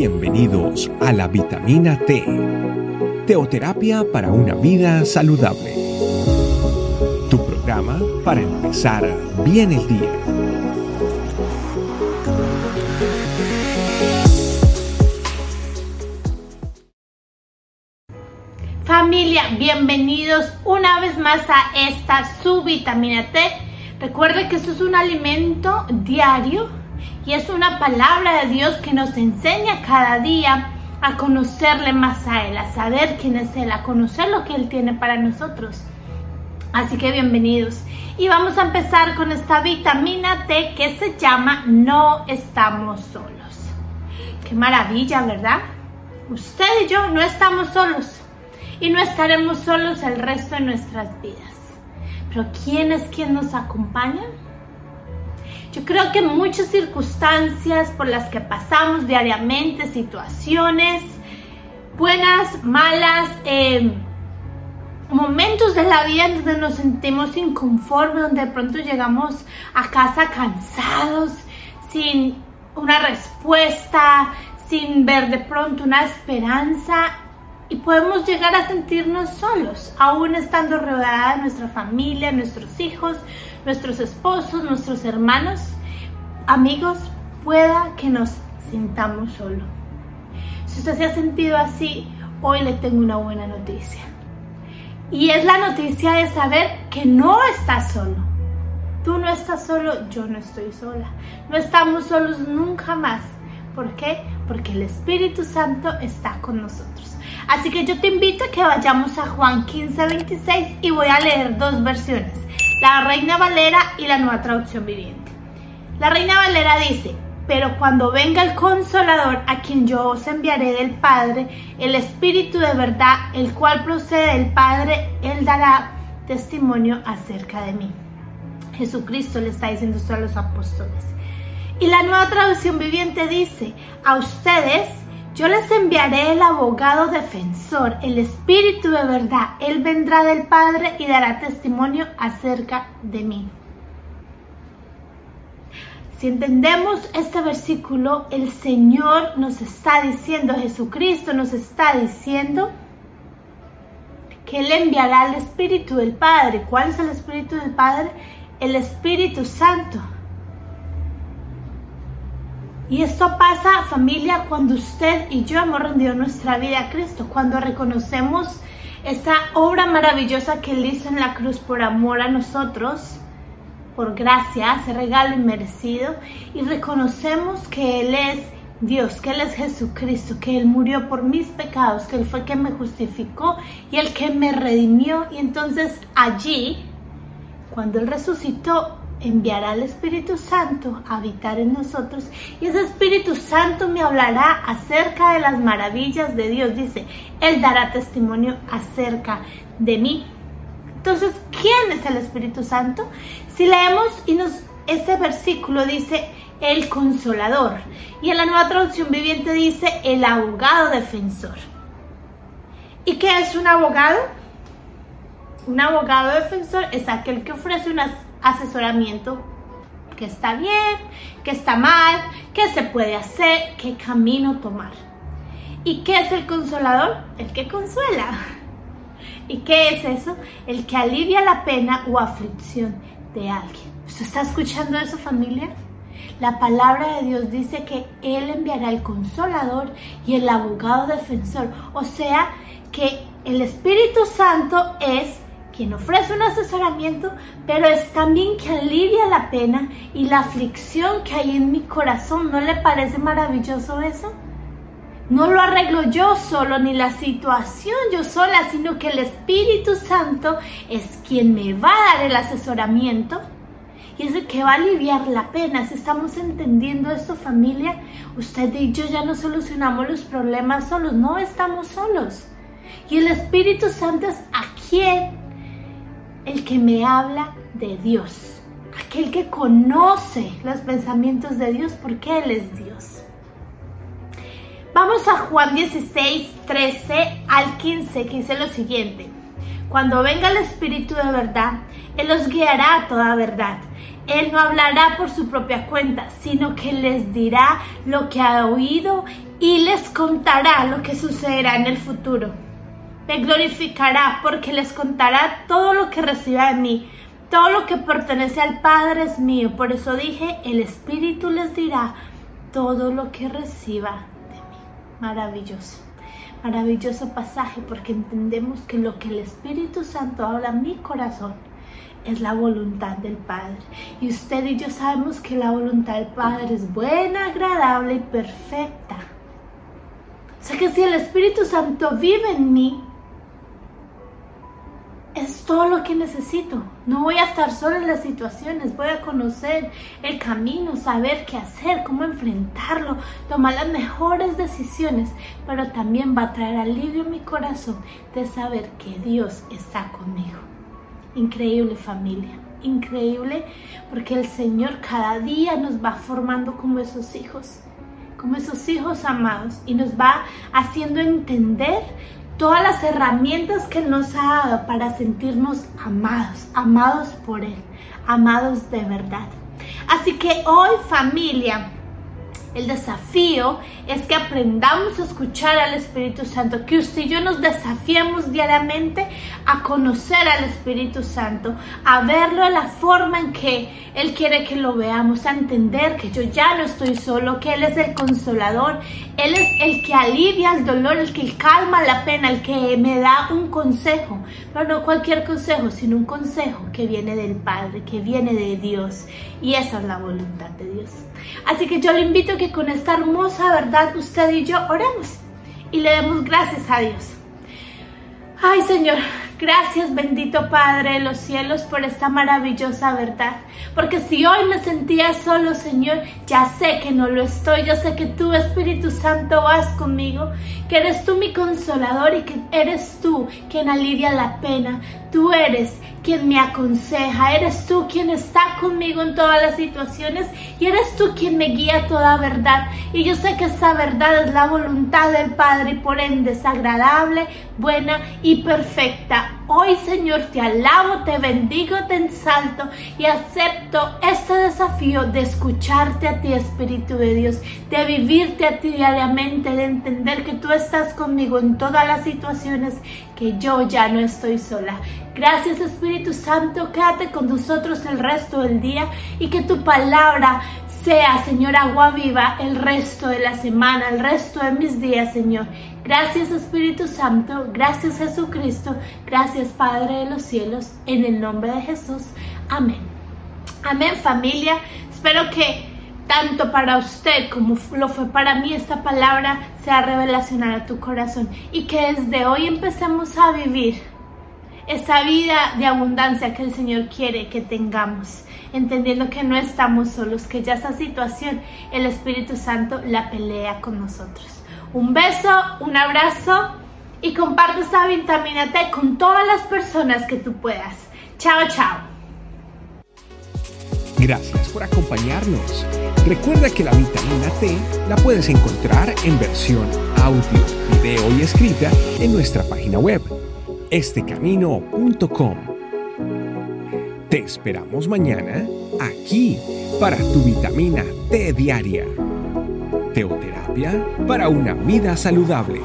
Bienvenidos a la vitamina T, teoterapia para una vida saludable. Tu programa para empezar bien el día. Familia, bienvenidos una vez más a esta su vitamina T. Recuerde que esto es un alimento diario y es una palabra de Dios que nos enseña cada día a conocerle más a Él, a saber quién es Él, a conocer lo que Él tiene para nosotros. Así que bienvenidos. Y vamos a empezar con esta vitamina T que se llama No estamos solos. Qué maravilla, ¿verdad? Usted y yo no estamos solos y no estaremos solos el resto de nuestras vidas. Pero ¿quién es quien nos acompaña? Yo creo que muchas circunstancias por las que pasamos diariamente, situaciones buenas, malas, em, momentos de la vida donde nos sentimos inconformes, donde de pronto llegamos a casa cansados, sin una respuesta, sin ver de pronto una esperanza y podemos llegar a sentirnos solos, aún estando rodeada de nuestra familia, nuestros hijos, nuestros esposos, nuestros hermanos, amigos, pueda que nos sintamos solos. Si usted se ha sentido así, hoy le tengo una buena noticia. Y es la noticia de saber que no estás solo. Tú no estás solo, yo no estoy sola. No estamos solos nunca más. ¿Por qué? Porque el Espíritu Santo está con nosotros. Así que yo te invito a que vayamos a Juan 15, 26 y voy a leer dos versiones la Reina Valera y la Nueva Traducción Viviente. La Reina Valera dice, pero cuando venga el consolador a quien yo os enviaré del Padre, el Espíritu de verdad, el cual procede del Padre, él dará testimonio acerca de mí. Jesucristo le está diciendo esto a los apóstoles. Y la nueva traducción viviente dice, a ustedes yo les enviaré el abogado defensor, el Espíritu de verdad. Él vendrá del Padre y dará testimonio acerca de mí. Si entendemos este versículo, el Señor nos está diciendo, Jesucristo nos está diciendo que Él enviará al Espíritu del Padre. ¿Cuál es el Espíritu del Padre? El Espíritu Santo. Y esto pasa, familia, cuando usted y yo hemos rendido nuestra vida a Cristo, cuando reconocemos esa obra maravillosa que Él hizo en la cruz por amor a nosotros, por gracia, ese regalo inmerecido, y reconocemos que Él es Dios, que Él es Jesucristo, que Él murió por mis pecados, que Él fue quien me justificó y el que me redimió. Y entonces allí, cuando Él resucitó, enviará al Espíritu Santo a habitar en nosotros y ese Espíritu Santo me hablará acerca de las maravillas de Dios. Dice, Él dará testimonio acerca de mí. Entonces, ¿quién es el Espíritu Santo? Si leemos y nos este versículo dice el consolador y en la nueva traducción viviente dice el abogado defensor. ¿Y qué es un abogado? Un abogado defensor es aquel que ofrece unas asesoramiento, que está bien, que está mal, qué se puede hacer, qué camino tomar. ¿Y qué es el consolador? El que consuela. ¿Y qué es eso? El que alivia la pena o aflicción de alguien. ¿Usted está escuchando eso familia? La palabra de Dios dice que Él enviará el consolador y el abogado defensor. O sea que el Espíritu Santo es quien ofrece un asesoramiento, pero es también que alivia la pena y la aflicción que hay en mi corazón. ¿No le parece maravilloso eso? No lo arreglo yo solo, ni la situación yo sola, sino que el Espíritu Santo es quien me va a dar el asesoramiento y es el que va a aliviar la pena. Si estamos entendiendo esto, familia, usted y yo ya no solucionamos los problemas solos, no estamos solos. Y el Espíritu Santo es a quien el que me habla de Dios, aquel que conoce los pensamientos de Dios porque Él es Dios. Vamos a Juan 16, 13 al 15, que dice lo siguiente. Cuando venga el Espíritu de verdad, Él os guiará a toda verdad. Él no hablará por su propia cuenta, sino que les dirá lo que ha oído y les contará lo que sucederá en el futuro. Me glorificará porque les contará todo lo que reciba de mí. Todo lo que pertenece al Padre es mío. Por eso dije, el Espíritu les dirá todo lo que reciba de mí. Maravilloso. Maravilloso pasaje porque entendemos que lo que el Espíritu Santo habla en mi corazón es la voluntad del Padre. Y usted y yo sabemos que la voluntad del Padre es buena, agradable y perfecta. O sea que si el Espíritu Santo vive en mí, todo lo que necesito. No voy a estar solo en las situaciones, voy a conocer el camino, saber qué hacer, cómo enfrentarlo, tomar las mejores decisiones, pero también va a traer alivio en mi corazón de saber que Dios está conmigo. Increíble familia, increíble porque el Señor cada día nos va formando como esos hijos, como esos hijos amados y nos va haciendo entender todas las herramientas que nos ha dado para sentirnos amados, amados por Él, amados de verdad. Así que hoy familia, el desafío es que aprendamos a escuchar al Espíritu Santo, que usted y yo nos desafiemos diariamente a conocer al Espíritu Santo, a verlo de la forma en que Él quiere que lo veamos, a entender que yo ya no estoy solo, que Él es el consolador, Él es el que alivia el dolor, el que calma la pena, el que me da un consejo, pero no cualquier consejo, sino un consejo que viene del Padre, que viene de Dios, y esa es la voluntad de Dios. Así que yo le invito que con esta hermosa verdad usted y yo oremos y le demos gracias a Dios. Ay Señor, gracias bendito Padre de los cielos por esta maravillosa verdad. Porque si hoy me sentía solo Señor, ya sé que no lo estoy. Yo sé que tú Espíritu Santo vas conmigo, que eres tú mi consolador y que eres tú quien alivia la pena. Tú eres quien me aconseja, eres tú quien está conmigo en todas las situaciones y eres tú quien me guía toda verdad. Y yo sé que esa verdad es la voluntad del Padre y por ende es agradable, buena y perfecta. Hoy Señor te alabo, te bendigo, te ensalto y acepto este desafío de escucharte a ti Espíritu de Dios, de vivirte a ti diariamente, de entender que tú estás conmigo en todas las situaciones, que yo ya no estoy sola. Gracias Espíritu Santo, quédate con nosotros el resto del día y que tu palabra sea, Señor, agua viva el resto de la semana, el resto de mis días, Señor. Gracias Espíritu Santo, gracias Jesucristo, gracias Padre de los cielos, en el nombre de Jesús. Amén. Amén familia. Espero que tanto para usted como lo fue para mí esta palabra sea revelacionada a tu corazón y que desde hoy empecemos a vivir esa vida de abundancia que el Señor quiere que tengamos, entendiendo que no estamos solos, que ya esa situación el Espíritu Santo la pelea con nosotros. Un beso, un abrazo y comparte esta vitamina T con todas las personas que tú puedas. Chao, chao. Gracias por acompañarnos. Recuerda que la vitamina T la puedes encontrar en versión audio, video y escrita en nuestra página web estecamino.com. Te esperamos mañana aquí para tu vitamina T diaria. Teoterapia para una vida saludable.